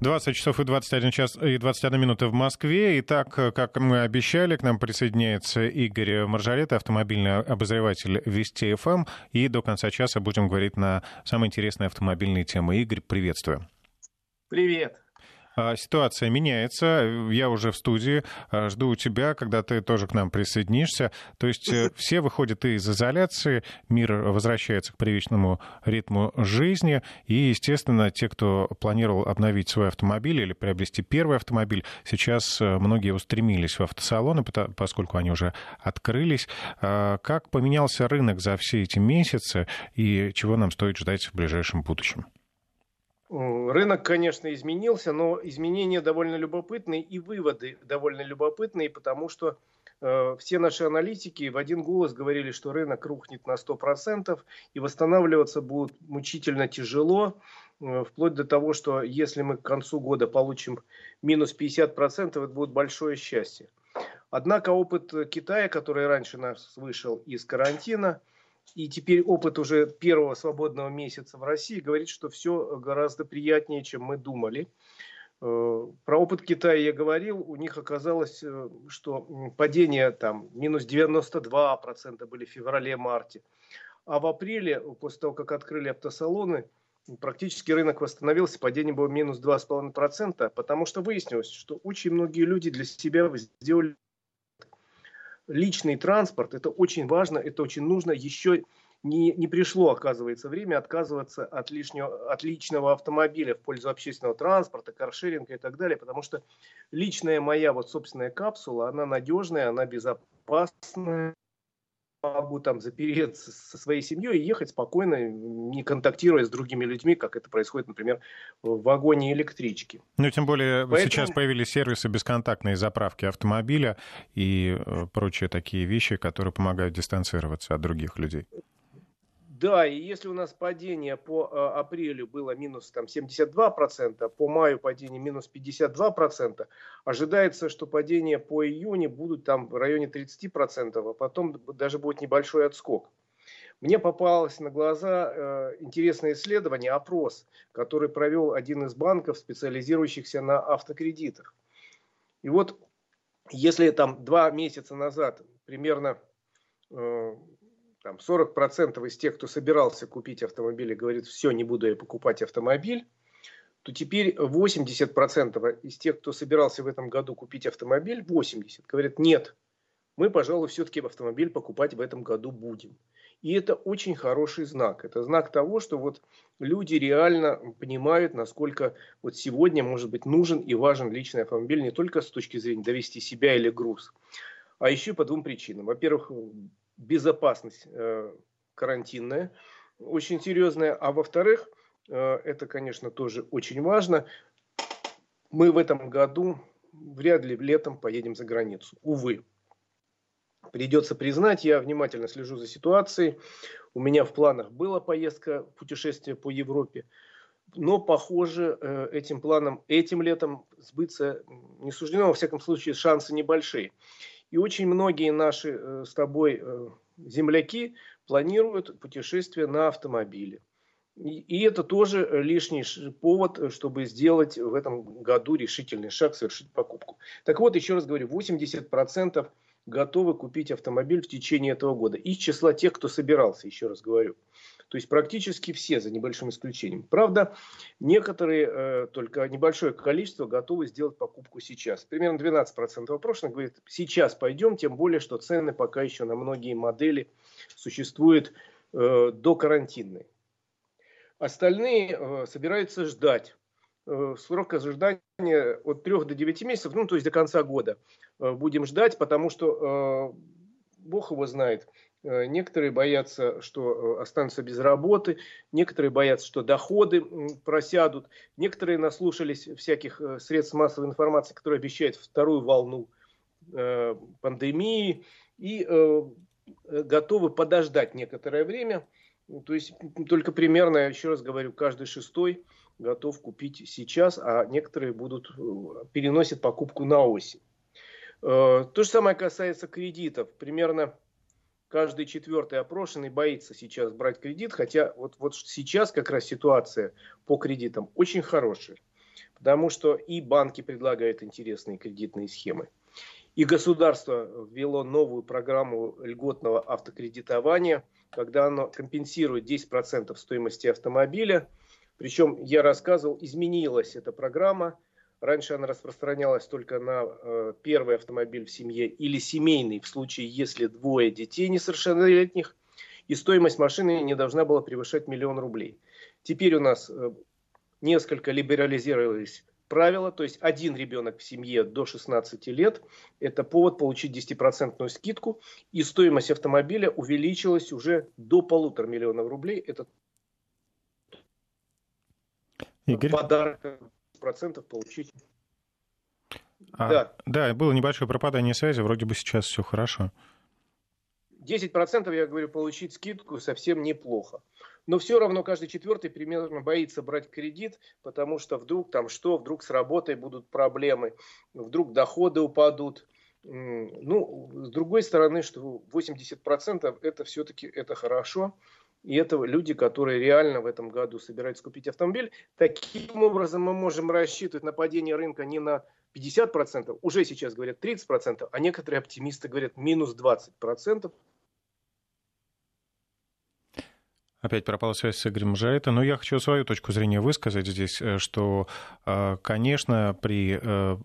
20 часов и 21 час и 21 минута в Москве. Итак, как мы обещали, к нам присоединяется Игорь Маржарет, автомобильный обозреватель Вести ФМ. Эм. И до конца часа будем говорить на самые интересные автомобильные темы. Игорь, приветствую. Привет. А, ситуация меняется. Я уже в студии. А, жду у тебя, когда ты тоже к нам присоединишься. То есть э, все выходят из изоляции, мир возвращается к привычному ритму жизни. И, естественно, те, кто планировал обновить свой автомобиль или приобрести первый автомобиль, сейчас э, многие устремились в автосалоны, поскольку они уже открылись. А, как поменялся рынок за все эти месяцы и чего нам стоит ждать в ближайшем будущем? Рынок, конечно, изменился, но изменения довольно любопытные и выводы довольно любопытные, потому что э, все наши аналитики в один голос говорили, что рынок рухнет на 100% и восстанавливаться будет мучительно тяжело, э, вплоть до того, что если мы к концу года получим минус 50%, это будет большое счастье. Однако опыт Китая, который раньше нас вышел из карантина, и теперь опыт уже первого свободного месяца в России говорит, что все гораздо приятнее, чем мы думали. Э, про опыт Китая я говорил, у них оказалось, э, что падение там минус 92% были в феврале-марте. А в апреле, после того, как открыли автосалоны, практически рынок восстановился, падение было минус 2,5%, потому что выяснилось, что очень многие люди для себя сделали личный транспорт, это очень важно, это очень нужно. Еще не, не пришло, оказывается, время отказываться от, лишнего, от личного автомобиля в пользу общественного транспорта, каршеринга и так далее, потому что личная моя вот собственная капсула, она надежная, она безопасная, могу там запереться со своей семьей и ехать спокойно, не контактируя с другими людьми, как это происходит, например, в вагоне электрички. Ну, тем более Поэтому... сейчас появились сервисы бесконтактной заправки автомобиля и э, прочие такие вещи, которые помогают дистанцироваться от других людей. Да, и если у нас падение по э, апрелю было минус там, 72%, по маю падение минус 52%, ожидается, что падение по июне будут там в районе 30%, а потом даже будет небольшой отскок. Мне попалось на глаза э, интересное исследование, опрос, который провел один из банков, специализирующихся на автокредитах. И вот если там два месяца назад примерно э, там 40% из тех, кто собирался купить автомобиль говорит, все, не буду я покупать автомобиль, то теперь 80% из тех, кто собирался в этом году купить автомобиль, 80, говорят, нет, мы, пожалуй, все-таки автомобиль покупать в этом году будем. И это очень хороший знак. Это знак того, что вот люди реально понимают, насколько вот сегодня может быть нужен и важен личный автомобиль не только с точки зрения довести себя или груз, а еще по двум причинам. Во-первых, безопасность э, карантинная очень серьезная. А во-вторых, э, это, конечно, тоже очень важно, мы в этом году вряд ли летом поедем за границу. Увы. Придется признать, я внимательно слежу за ситуацией. У меня в планах была поездка, путешествие по Европе. Но, похоже, э, этим планом этим летом сбыться не суждено. Во всяком случае, шансы небольшие. И очень многие наши э, с тобой э, земляки планируют путешествие на автомобиле. И это тоже лишний повод, чтобы сделать в этом году решительный шаг, совершить покупку. Так вот, еще раз говорю, 80% готовы купить автомобиль в течение этого года. Из числа тех, кто собирался, еще раз говорю. То есть практически все, за небольшим исключением. Правда, некоторые, э, только небольшое количество, готовы сделать покупку сейчас. Примерно 12% опрошенных говорит, сейчас пойдем, тем более, что цены пока еще на многие модели существуют э, до карантинной. Остальные э, собираются ждать. Срок ожидания от 3 до 9 месяцев, ну, то есть до конца года. Будем ждать, потому что э, Бог его знает, некоторые боятся, что э, останутся без работы, некоторые боятся, что доходы просядут, некоторые наслушались всяких э, средств массовой информации, которые обещают вторую волну пандемии и готовы подождать некоторое время. То есть только примерно, еще раз говорю, каждый шестой готов купить сейчас, а некоторые будут переносят покупку на осень. То же самое касается кредитов. Примерно каждый четвертый опрошенный боится сейчас брать кредит, хотя вот, вот сейчас как раз ситуация по кредитам очень хорошая. потому что и банки предлагают интересные кредитные схемы. И государство ввело новую программу льготного автокредитования, когда оно компенсирует 10% стоимости автомобиля. Причем, я рассказывал, изменилась эта программа. Раньше она распространялась только на э, первый автомобиль в семье или семейный, в случае, если двое детей несовершеннолетних, и стоимость машины не должна была превышать миллион рублей. Теперь у нас э, несколько либерализировались правила, то есть один ребенок в семье до 16 лет, это повод получить 10% скидку, и стоимость автомобиля увеличилась уже до полутора миллионов рублей. Это Игорь? подарок процентов получить. А, да. да, было небольшое пропадание связи, вроде бы сейчас все хорошо. 10% я говорю, получить скидку совсем неплохо. Но все равно каждый четвертый примерно боится брать кредит, потому что вдруг там что, вдруг с работой будут проблемы, вдруг доходы упадут. Ну, с другой стороны, что 80% это все-таки это хорошо. И это люди, которые реально в этом году собираются купить автомобиль. Таким образом мы можем рассчитывать на падение рынка не на 50%, уже сейчас говорят 30%, а некоторые оптимисты говорят минус 20%. Опять пропала связь с Игорем Жарито. Но я хочу свою точку зрения высказать здесь, э, что, э, конечно, при э,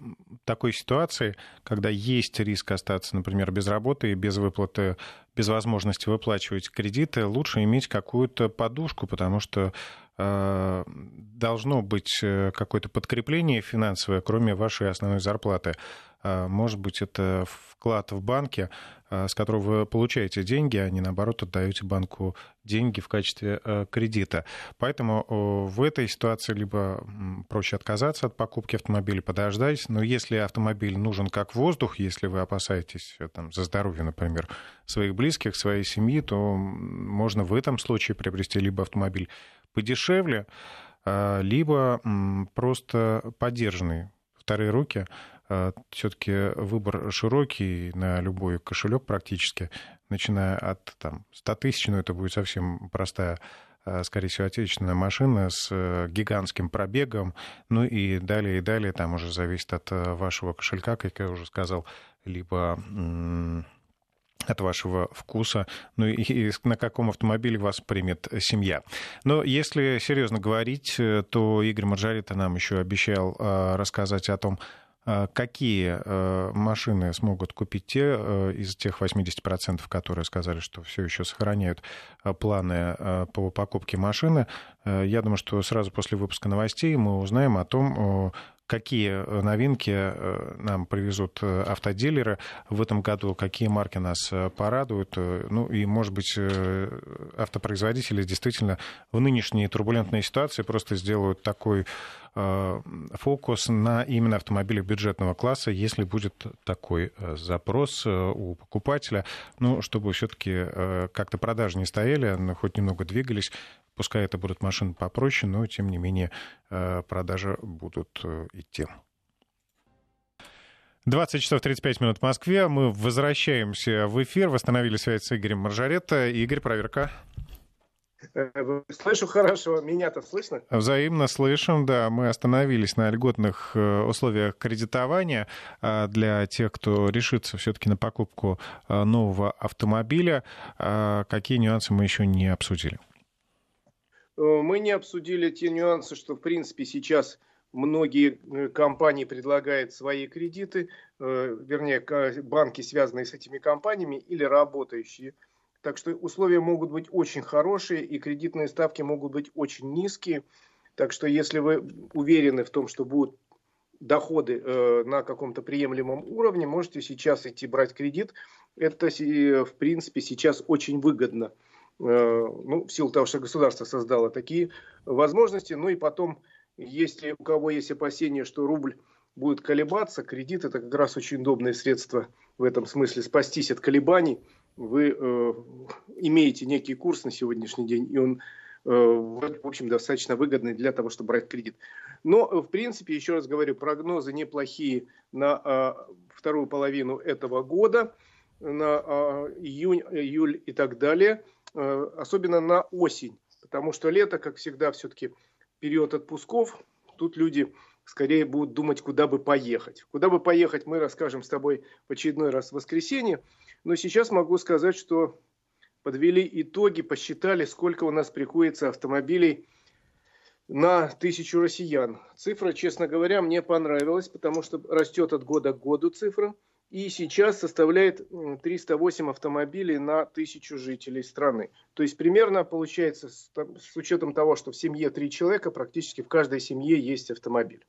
такой ситуации, когда есть риск остаться, например, без работы и без выплаты, без возможности выплачивать кредиты, лучше иметь какую-то подушку, потому что должно быть какое-то подкрепление финансовое, кроме вашей основной зарплаты. А, может быть, это вклад в банке, а, с которого вы получаете деньги, а не наоборот отдаете банку деньги в качестве а, кредита. Поэтому в этой ситуации либо проще отказаться от покупки автомобиля, подождать, но если автомобиль нужен как воздух, если вы опасаетесь э, там, за здоровье, например, своих близких, своей семьи, то можно в этом случае приобрести либо автомобиль подешевле, либо просто поддержанный вторые руки, а, все-таки выбор широкий на любой кошелек практически, начиная от там, 100 тысяч, но это будет совсем простая а, скорее всего, отечественная машина с э, гигантским пробегом, ну и далее, и далее, там уже зависит от э, вашего кошелька, как я уже сказал, либо от вашего вкуса, ну и, и на каком автомобиле вас примет семья. Но если серьезно говорить, э, то Игорь Маржарита нам еще обещал рассказать о том, а какие э, машины смогут купить те э, из тех 80%, которые сказали, что все еще сохраняют э, планы по покупке машины. Я думаю, что сразу после выпуска новостей мы узнаем о том, какие новинки нам привезут автодилеры в этом году, какие марки нас порадуют. Ну и, может быть, автопроизводители действительно в нынешней турбулентной ситуации просто сделают такой Э, фокус на именно автомобилях бюджетного класса, если будет такой э, запрос э, у покупателя, ну, чтобы все-таки как-то продажи не стояли, хоть немного двигались, пускай это будут машины попроще, но тем не менее продажи будут идти. 20 часов 35 минут в Москве. Мы возвращаемся в эфир. Восстановили связь с Игорем Маржаретто. Игорь, проверка. Э, слышу хорошо. Меня-то слышно? Взаимно слышим, да. Мы остановились на льготных э, условиях кредитования э, для тех, кто решится все-таки на покупку нового автомобиля. Какие нюансы мы еще не обсудили? Мы не обсудили те нюансы, что, в принципе, сейчас многие компании предлагают свои кредиты, вернее, банки, связанные с этими компаниями или работающие – так что условия могут быть очень хорошие и кредитные ставки могут быть очень низкие. Так что если вы уверены в том, что будут доходы э, на каком-то приемлемом уровне, можете сейчас идти брать кредит. Это, э, в принципе, сейчас очень выгодно. Э, ну, в силу того, что государство создало такие возможности. Ну и потом, если у кого есть опасения, что рубль будет колебаться, кредит это как раз очень удобное средство в этом смысле спастись от колебаний вы э, имеете некий курс на сегодняшний день, и он, э, в общем, достаточно выгодный для того, чтобы брать кредит. Но, в принципе, еще раз говорю, прогнозы неплохие на э, вторую половину этого года, на э, июнь, июль и так далее, э, особенно на осень, потому что лето, как всегда, все-таки период отпусков, тут люди скорее будут думать, куда бы поехать. Куда бы поехать, мы расскажем с тобой в очередной раз в воскресенье. Но сейчас могу сказать, что подвели итоги, посчитали, сколько у нас приходится автомобилей на тысячу россиян. Цифра, честно говоря, мне понравилась, потому что растет от года к году цифра. И сейчас составляет 308 автомобилей на тысячу жителей страны. То есть примерно получается, с, учетом того, что в семье три человека, практически в каждой семье есть автомобиль.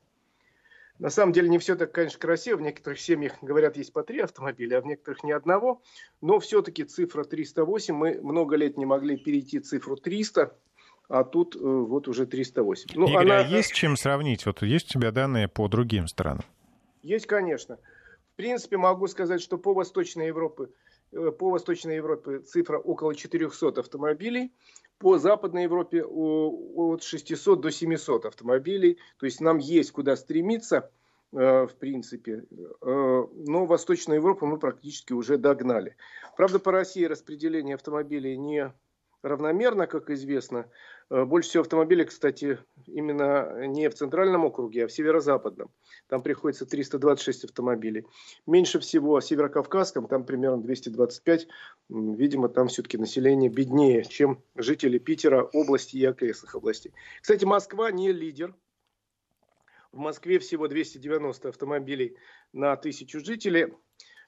На самом деле не все так, конечно, красиво. В некоторых семьях, говорят, есть по три автомобиля, а в некоторых ни одного. Но все-таки цифра 308. Мы много лет не могли перейти цифру 300 а тут э, вот уже 308. Ну, Игорь, она... а есть чем сравнить? Вот есть у тебя данные по другим странам? Есть, конечно. В принципе, могу сказать, что по Восточной Европе, э, по Восточной Европе цифра около 400 автомобилей по Западной Европе от 600 до 700 автомобилей. То есть нам есть куда стремиться, э, в принципе. Э, но Восточную Европу мы практически уже догнали. Правда, по России распределение автомобилей не равномерно, как известно. Э, больше всего автомобилей, кстати, именно не в центральном округе, а в северо-западном. Там приходится 326 автомобилей. Меньше всего в северокавказском, там примерно 225. Видимо, там все-таки население беднее, чем жители Питера, области и окрестных областей. Кстати, Москва не лидер. В Москве всего 290 автомобилей на тысячу жителей.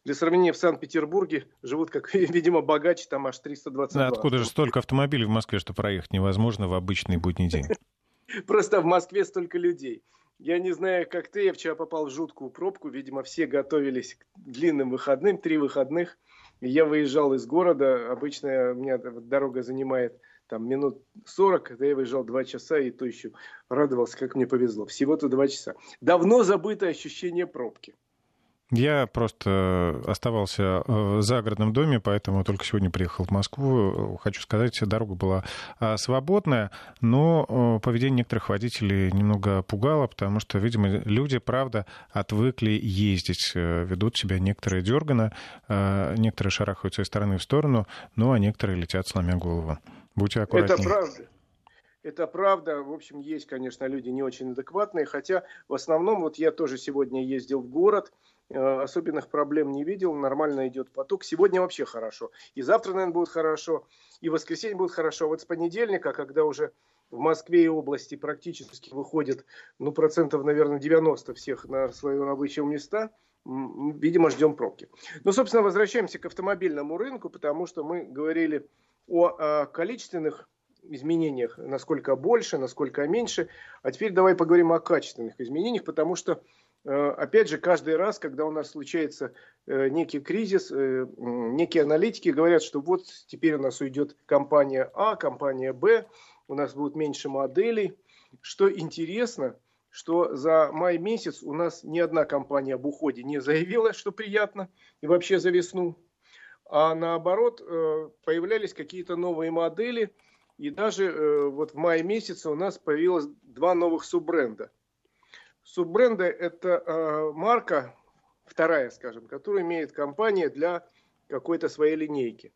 Для сравнения, в Санкт-Петербурге живут, как, видимо, богаче, там аж 322. Да, откуда же столько автомобилей в Москве, что проехать невозможно в обычный будний день? Просто в Москве столько людей. Я не знаю, как ты, я вчера попал в жуткую пробку. Видимо, все готовились к длинным выходным, три выходных. И я выезжал из города. Обычно у меня дорога занимает там минут 40, когда я выезжал 2 часа, и то еще радовался, как мне повезло. Всего-то 2 часа. Давно забытое ощущение пробки. Я просто оставался в загородном доме, поэтому только сегодня приехал в Москву. Хочу сказать, дорога была свободная, но поведение некоторых водителей немного пугало, потому что, видимо, люди, правда, отвыкли ездить, э, ведут себя некоторые дергано, э, некоторые шарахаются из стороны в сторону, ну а некоторые летят, сломя голову. Будьте аккуратнее. Это правда. Это правда. В общем, есть, конечно, люди не очень адекватные, хотя в основном, вот я тоже сегодня ездил в город, Э, особенных проблем не видел, нормально идет поток. Сегодня вообще хорошо. И завтра, наверное, будет хорошо, и воскресенье будет хорошо. Вот с понедельника, когда уже в Москве и области практически выходит, ну, процентов, наверное, 90 всех на свои рабочие места, видимо, ждем пробки. Ну, собственно, возвращаемся к автомобильному рынку, потому что мы говорили о, о количественных изменениях, насколько больше, насколько меньше. А теперь давай поговорим о качественных изменениях, потому что Э, опять же, каждый раз, когда у нас случается э, некий кризис, э, некие аналитики говорят, что вот теперь у нас уйдет компания А, компания Б, у нас будет меньше моделей. Что интересно, что за май месяц у нас ни одна компания об уходе не заявила, что приятно, и вообще за весну. А наоборот, появлялись какие-то новые модели, и даже вот в мае месяце у нас появилось два новых суббренда. Суббренды – это э, марка, вторая, скажем, которую имеет компания для какой-то своей линейки.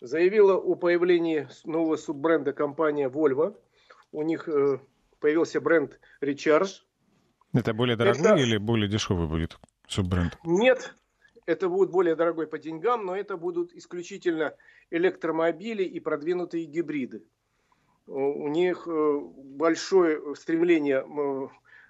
Заявила о появлении нового суббренда компания Volvo. У них э, появился бренд Recharge. Это более дорогой это... или более дешевый будет суббренд? Нет, это будет более дорогой по деньгам, но это будут исключительно электромобили и продвинутые гибриды. У них э, большое стремление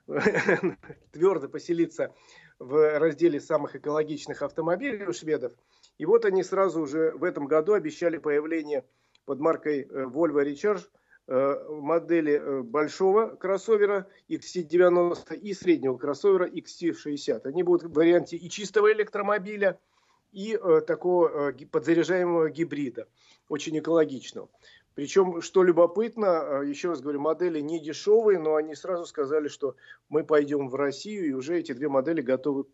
твердо поселиться в разделе самых экологичных автомобилей у шведов. И вот они сразу уже в этом году обещали появление под маркой э, Volvo Recharge э, модели э, большого кроссовера XC90 и среднего кроссовера XC60. Они будут в варианте и чистого электромобиля, и такого подзаряжаемого гибрида, очень экологичного. Причем, что любопытно, а, еще раз говорю, модели не дешевые, но они сразу сказали, что мы пойдем в Россию, и уже эти две модели готовы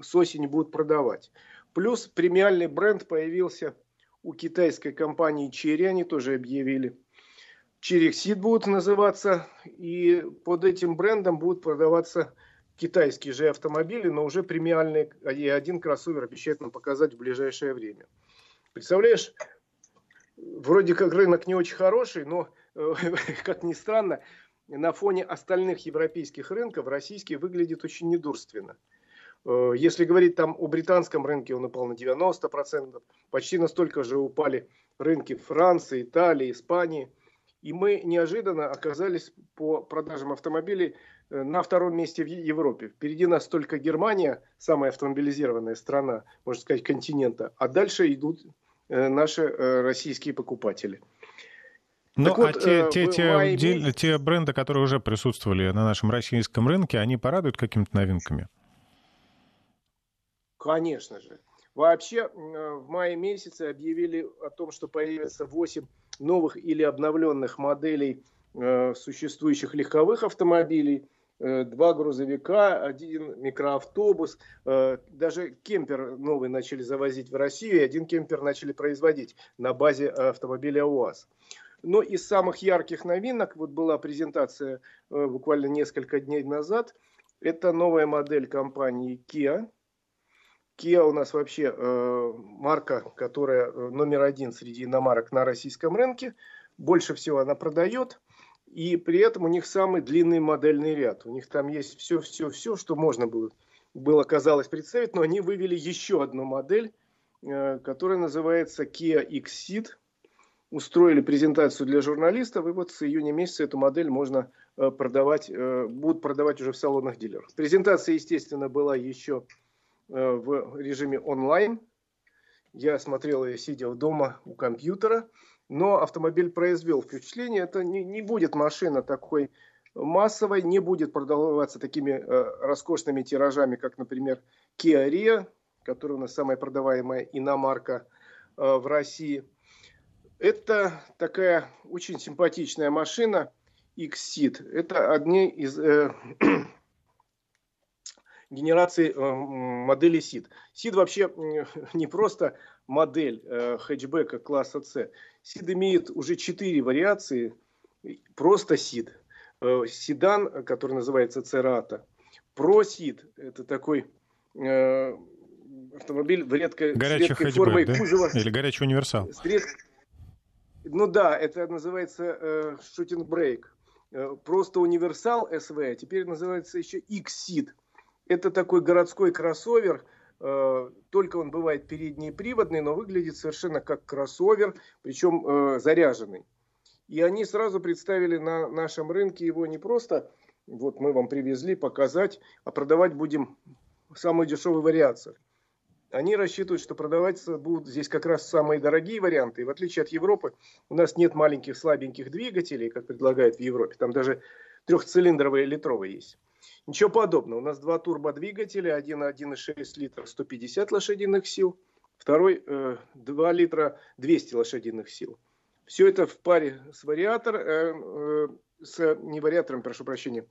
с осени будут продавать. Плюс премиальный бренд появился у китайской компании Cherry, они тоже объявили. Exit будут называться, и под этим брендом будут продаваться китайские же автомобили, но уже премиальные, и один кроссовер обещает нам показать в ближайшее время. Представляешь, вроде как рынок не очень хороший, но, э, как ни странно, на фоне остальных европейских рынков российский выглядит очень недурственно. Э, если говорить там о британском рынке, он упал на 90%, почти настолько же упали рынки Франции, Италии, Испании. И мы неожиданно оказались по продажам автомобилей э, на втором месте в Европе. Впереди нас только Германия, самая автомобилизированная страна, можно сказать, континента, а дальше идут наши российские покупатели. Ну, а вот, те, те, те, мае... те бренды, которые уже присутствовали на нашем российском рынке, они порадуют какими-то новинками? Конечно же. Вообще в мае месяце объявили о том, что появится 8 новых или обновленных моделей э, существующих легковых автомобилей, э, два грузовика, один микроавтобус, э, даже кемпер новый начали завозить в Россию, и один кемпер начали производить на базе автомобиля УАЗ. Но из самых ярких новинок, вот была презентация буквально несколько дней назад, это новая модель компании Kia, Kia у нас вообще э, марка, которая э, номер один среди иномарок на российском рынке. Больше всего она продает. И при этом у них самый длинный модельный ряд. У них там есть все-все-все, что можно было, было, казалось, представить. Но они вывели еще одну модель, э, которая называется Kia Xceed. Устроили презентацию для журналистов. И вот с июня месяца эту модель можно э, продавать, э, будут продавать уже в салонах дилеров. Презентация, естественно, была еще в режиме онлайн. Я смотрел ее, сидя в дома у компьютера. Но автомобиль произвел впечатление. Это не, не будет машина такой массовой, не будет продаваться такими э, роскошными тиражами, как, например, Kia Rio, которая у нас самая продаваемая иномарка э, в России. Это такая очень симпатичная машина X-Seed. Это одни из э, генерации э, модели SID. SID вообще не просто модель э, хэтчбека класса C. SID имеет уже четыре вариации, просто SID. Э, седан, который называется Церата. Pro SID, это такой автомобиль в редкой, горячий редкой формой да? кузова. Или горячий универсал. Ред... Ну да, это называется э, шутинг брейк. Просто универсал СВ, а теперь называется еще X-Seed. Это такой городской кроссовер, э, только он бывает переднеприводный, но выглядит совершенно как кроссовер, причем э, заряженный. И они сразу представили на нашем рынке его не просто, вот мы вам привезли показать, а продавать будем самую дешевую вариацию. Они рассчитывают, что продаваться будут здесь как раз самые дорогие варианты. И в отличие от Европы, у нас нет маленьких слабеньких двигателей, как предлагают в Европе. Там даже трехцилиндровые литровые есть. Ничего подобного. У нас два турбодвигателя, один 1,6 литра 150 лошадиных сил, второй э, 2 литра 200 лошадиных сил. Все это в паре с вариатором, э, э, с, не вариатором, прошу прощения,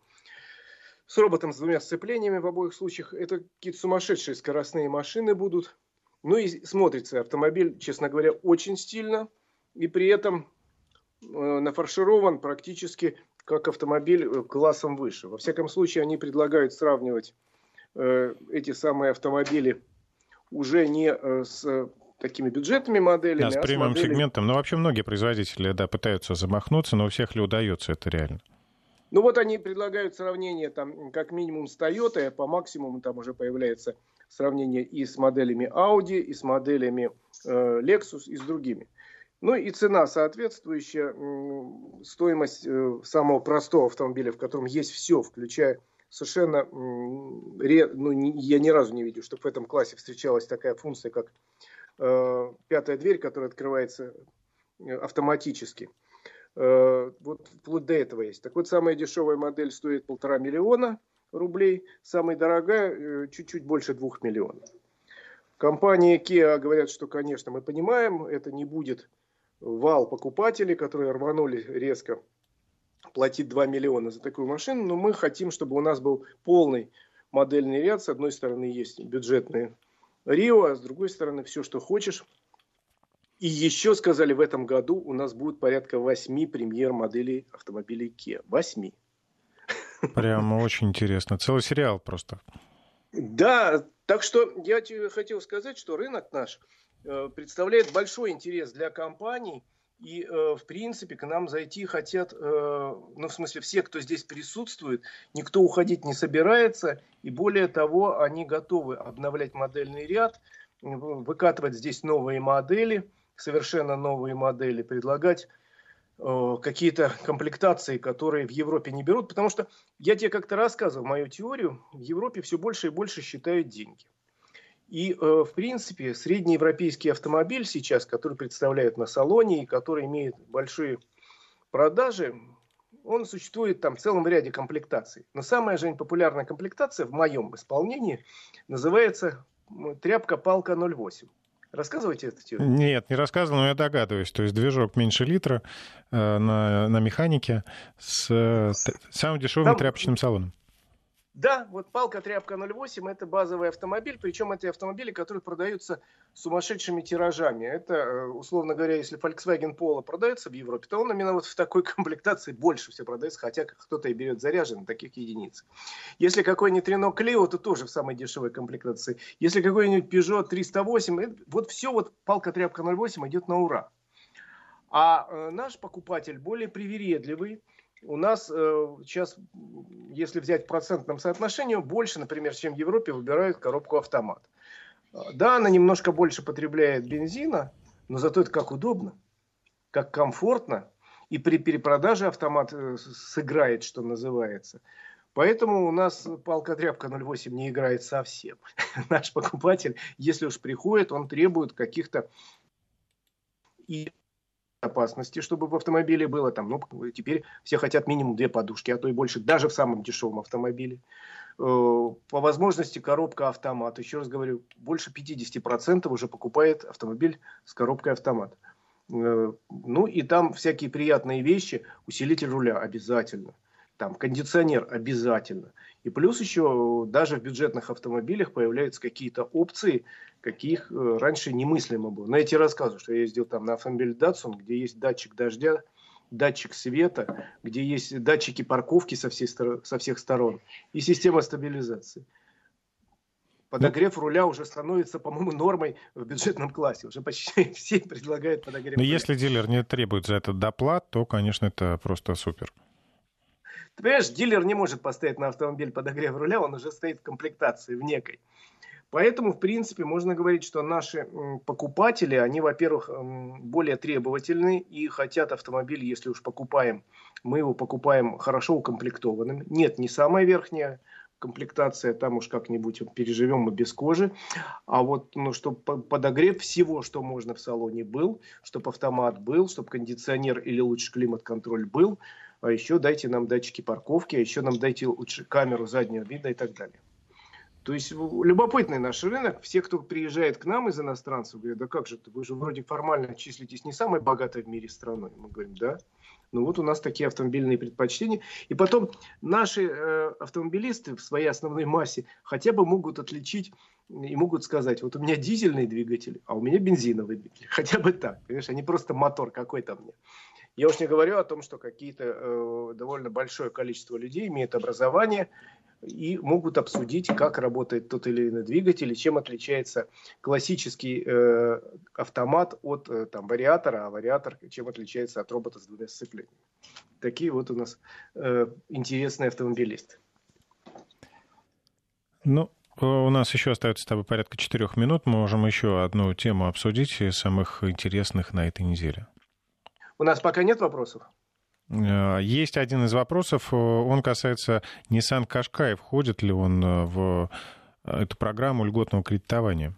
с роботом с двумя сцеплениями в обоих случаях. Это какие-то сумасшедшие скоростные машины будут. Ну и смотрится автомобиль, честно говоря, очень стильно. И при этом э, нафарширован практически как автомобиль э, классом выше. Во всяком случае, они предлагают сравнивать э, эти самые автомобили уже не э, с такими бюджетными моделями. Да, с премиум а с сегментом. Но ну, вообще многие производители да, пытаются замахнуться, но у всех ли удается это реально? Ну вот они предлагают сравнение там как минимум с Toyota, а по максимуму там уже появляется сравнение и с моделями Audi, и с моделями э, Lexus, и с другими. Ну и цена соответствующая, стоимость э, самого простого автомобиля, в котором есть все, включая совершенно, ну, я ни разу не видел, чтобы в этом классе встречалась такая функция, как э, пятая дверь, которая открывается э, автоматически. Вот вплоть до этого есть. Так вот, самая дешевая модель стоит полтора миллиона рублей, самая дорогая чуть-чуть больше двух миллионов. Компания Kia говорят, что, конечно, мы понимаем, это не будет вал покупателей, которые рванули резко платить 2 миллиона за такую машину, но мы хотим, чтобы у нас был полный модельный ряд. С одной стороны есть бюджетные Рио, а с другой стороны все, что хочешь. И еще сказали, в этом году у нас будет порядка 8 премьер-моделей автомобилей Kia. 8. Прямо очень интересно. Целый сериал просто. Да, так что я тебе хотел сказать, что рынок наш представляет большой интерес для компаний. И, э, в принципе, к нам зайти хотят, э, ну, в смысле, все, кто здесь присутствует, никто уходить не собирается. И более того, они готовы обновлять модельный ряд, выкатывать здесь новые модели, совершенно новые модели, предлагать э, какие-то комплектации, которые в Европе не берут. Потому что я тебе как-то рассказывал мою теорию, в Европе все больше и больше считают деньги. И, э, в принципе, среднеевропейский автомобиль сейчас, который представляют на салоне и который имеет большие продажи, он существует там в целом ряде комплектаций. Но самая же популярная комплектация в моем исполнении называется тряпка-палка 08. Рассказывайте это теорию? Нет, не рассказывал, но я догадываюсь. То есть движок меньше литра э, на, на механике с э, самым дешевым Там... тряпочным салоном. Да, вот палка тряпка 08 это базовый автомобиль, причем это автомобили, которые продаются сумасшедшими тиражами. Это, э, условно говоря, если Volkswagen Polo продается в Европе, то он именно вот в такой комплектации больше все продается, хотя кто-то и берет заряженный таких единиц. Если какой-нибудь Renault Clio, то тоже в самой дешевой комплектации. Если какой-нибудь Peugeot 308, вот все вот палка тряпка 08 идет на ура. А э, наш покупатель более привередливый, у нас э, сейчас, если взять в процентном соотношении, больше, например, чем в Европе, выбирают коробку автомат. Да, она немножко больше потребляет бензина, но зато это как удобно, как комфортно. И при перепродаже автомат э, сыграет, что называется. Поэтому у нас палка-тряпка 0,8 не играет совсем. Наш покупатель, если уж приходит, он требует каких-то и безопасности, чтобы в автомобиле было там, ну, теперь все хотят минимум две подушки, а то и больше, даже в самом дешевом автомобиле. Э, по возможности коробка автомат. Еще раз говорю, больше 50% уже покупает автомобиль с коробкой автомат. Э, ну и там всякие приятные вещи, усилитель руля обязательно, там кондиционер обязательно. И плюс еще даже в бюджетных автомобилях появляются какие-то опции, каких э, раньше немыслимо было. Но я тебе рассказываю, что я ездил там на автомобиле Datsun, где есть датчик дождя, датчик света, где есть датчики парковки со, всей, со всех сторон и система стабилизации. Подогрев руля уже становится, по-моему, нормой в бюджетном классе. Уже почти все предлагают подогрев Но руля. если дилер не требует за это доплат, то, конечно, это просто супер. Ты понимаешь, дилер не может поставить на автомобиль подогрев руля, он уже стоит в комплектации, в некой. Поэтому, в принципе, можно говорить, что наши покупатели, они, во-первых, более требовательны и хотят автомобиль, если уж покупаем, мы его покупаем хорошо укомплектованным. Нет, не самая верхняя комплектация, там уж как-нибудь переживем мы без кожи. А вот, ну, чтобы подогрев всего, что можно в салоне был, чтобы автомат был, чтобы кондиционер или лучше климат-контроль был, а еще дайте нам датчики парковки, а еще нам дайте лучше камеру заднего вида и так далее. То есть любопытный наш рынок. Все, кто приезжает к нам из иностранцев, говорят, да как же вы же вроде формально числитесь не самой богатой в мире страной. Мы говорим, да. Ну вот у нас такие автомобильные предпочтения. И потом наши э, автомобилисты в своей основной массе хотя бы могут отличить и могут сказать, вот у меня дизельный двигатель, а у меня бензиновый двигатель. Хотя бы так, понимаешь, а не просто мотор какой-то мне. Я уж не говорю о том, что какие-то э, довольно большое количество людей имеют образование, и могут обсудить, как работает тот или иной двигатель и чем отличается классический э, автомат от э, там, вариатора, а вариатор чем отличается от робота с двумя сцеплениями. Такие вот у нас э, интересные автомобилисты. Ну, у нас еще остается с тобой порядка четырех минут. Мы можем еще одну тему обсудить самых интересных на этой неделе. У нас пока нет вопросов. Э, есть один из вопросов, э, он касается Nissan Qashqai. Входит ли он э, в эту программу льготного кредитования?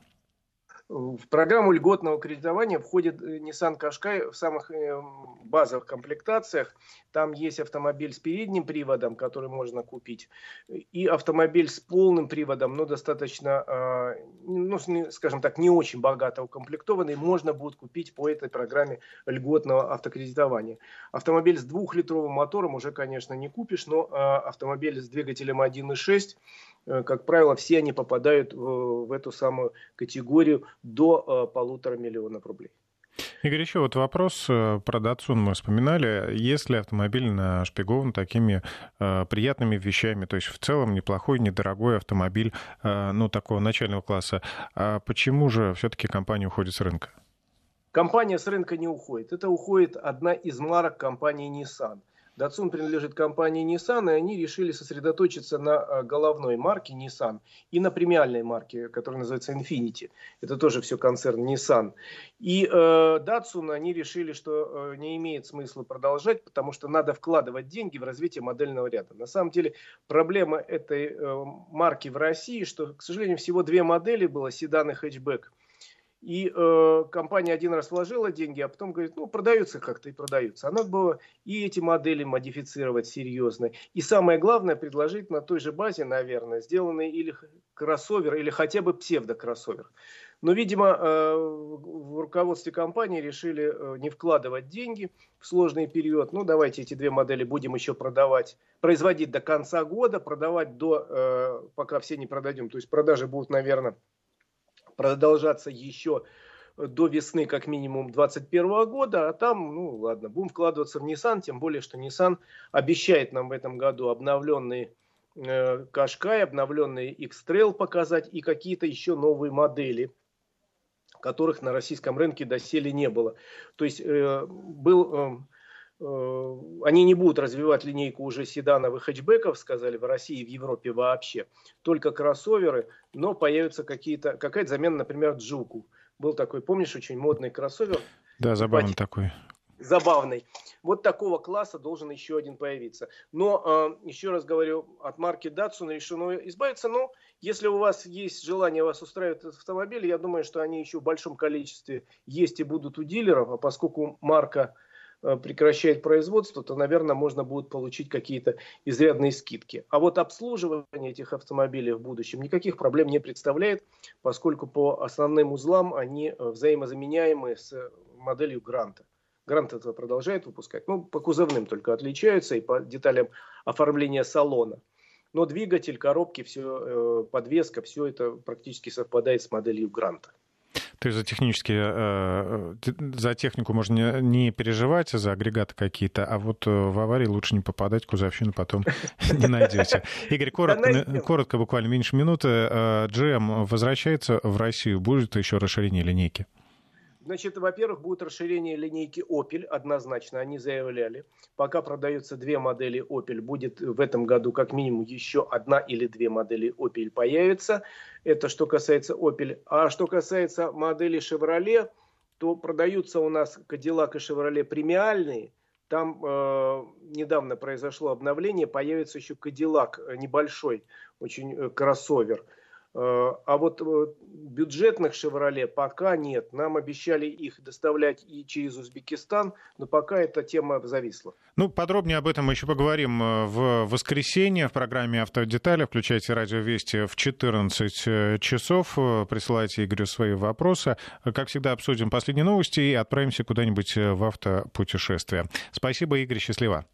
В программу льготного кредитования входит э, Nissan Qashqai в самых э, базовых комплектациях. Там есть автомобиль с передним приводом, который можно купить, и автомобиль с полным приводом, но достаточно, а, ну, скажем так, не очень богато укомплектованный, можно будет купить по этой программе льготного автокредитования. Автомобиль с двухлитровым мотором уже, конечно, не купишь, но а, автомобиль с двигателем 1.6 Э, как правило, все они попадают в эту самую категорию до э, полутора миллионов рублей. Игорь, еще вот вопрос э, про Датсун мы вспоминали. Если автомобиль нашпигован такими э, приятными вещами, то есть в целом неплохой, недорогой автомобиль, э, ну, такого начального класса, а почему же все-таки компания уходит с рынка? Компания с рынка не уходит. Это уходит одна из марок компании Nissan. Datsun принадлежит компании Nissan, и они решили сосредоточиться на э, головной марке Nissan и на премиальной марке, которая называется Infinity. Это тоже все концерн Nissan. И э, Datsun они решили, что э, не имеет смысла продолжать, потому что надо вкладывать деньги в развитие модельного ряда. На самом деле проблема этой э, марки в России, что, к сожалению, всего две модели было, седан и хэтчбэк. И э, компания один раз вложила деньги, а потом говорит, ну, продаются как-то и продаются. А надо было и эти модели модифицировать серьезно. И самое главное, предложить на той же базе, наверное, сделанный или кроссовер, или хотя бы псевдокроссовер. Но, видимо, э, в руководстве компании решили э, не вкладывать деньги в сложный период. Ну, давайте эти две модели будем еще продавать, производить до конца года, продавать до, э, пока все не продадим. То есть продажи будут, наверное, продолжаться еще до весны как минимум 2021 года, а там, ну ладно, будем вкладываться в Nissan, тем более, что Nissan обещает нам в этом году обновленный э, обновленный X-Trail показать и какие-то еще новые модели, которых на российском рынке доселе не было. То есть э, был... Э, они не будут развивать линейку уже седанов и хэтчбеков, сказали, в России и в Европе вообще. Только кроссоверы, но появятся какие-то, какая-то замена, например, Джуку. Был такой, помнишь, очень модный кроссовер? Да, забавный такой. Забавный. Вот такого класса должен еще один появиться. Но, э, еще раз говорю, от марки Datsun решено избавиться. Но если у вас есть желание, вас устраивает автомобиль, я думаю, что они еще в большом количестве есть и будут у дилеров. А поскольку марка прекращает производство, то, наверное, можно будет получить какие-то изрядные скидки. А вот обслуживание этих автомобилей в будущем никаких проблем не представляет, поскольку по основным узлам они э, взаимозаменяемы с моделью Гранта. Грант это продолжает выпускать. Ну, по кузовным только отличаются и по деталям оформления салона. Но двигатель, коробки, все, э, подвеска, все это практически совпадает с моделью Гранта. То есть за технические, э, э, за технику можно не переживать, за агрегаты какие-то, а вот э, в аварии лучше не попадать, кузовщину потом не найдете. Игорь, коротко, коротко, буквально меньше минуты. GM возвращается в Россию, будет еще расширение линейки? Значит, во-первых, будет расширение линейки Opel, однозначно, они заявляли. Пока продаются две модели Opel, будет в этом году как минимум еще одна или две модели Opel появится. Это что касается Opel. А что касается модели Chevrolet, то продаются у нас Cadillac и Chevrolet премиальные. Там э, недавно произошло обновление, появится еще Cadillac небольшой, очень э, кроссовер. Э, а вот э, бюджетных «Шевроле» пока нет. Нам обещали их доставлять и через Узбекистан, но пока эта тема зависла. Ну, подробнее об этом мы еще поговорим э, в воскресенье в программе «Автодетали». Включайте радио «Вести» в 14 часов. Присылайте Игорю свои вопросы. Как всегда, обсудим последние новости и отправимся куда-нибудь в автопутешествие. Спасибо, Игорь. Счастливо.